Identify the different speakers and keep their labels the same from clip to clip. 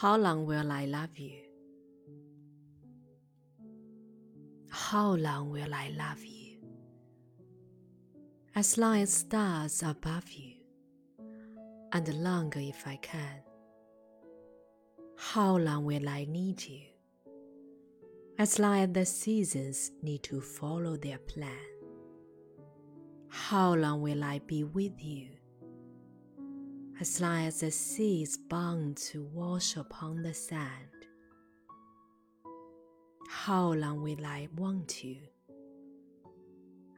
Speaker 1: How long will I love you? How long will I love you? As long as stars above you, and longer if I can. How long will I need you? As long as the seasons need to follow their plan. How long will I be with you? As long as the sea is bound to wash upon the sand. How long will I want you?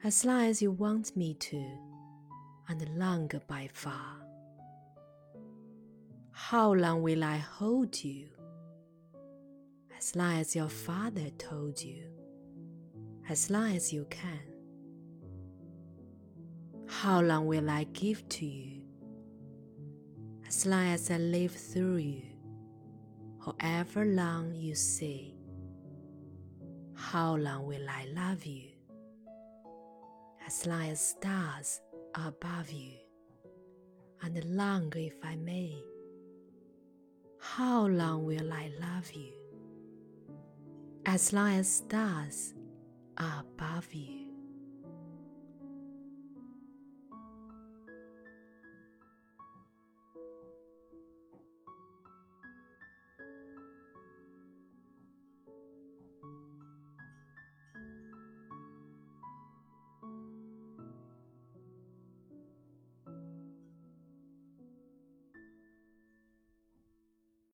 Speaker 1: As long as you want me to, and longer by far. How long will I hold you? As long as your father told you, as long as you can. How long will I give to you? As long as I live through you, however long you say. How long will I love you? As long as stars are above you, and longer if I may. How long will I love you? As long as stars are above you.